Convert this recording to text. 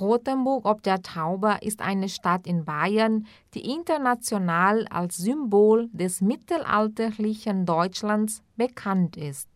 Rothenburg ob der Tauber ist eine Stadt in Bayern, die international als Symbol des mittelalterlichen Deutschlands bekannt ist.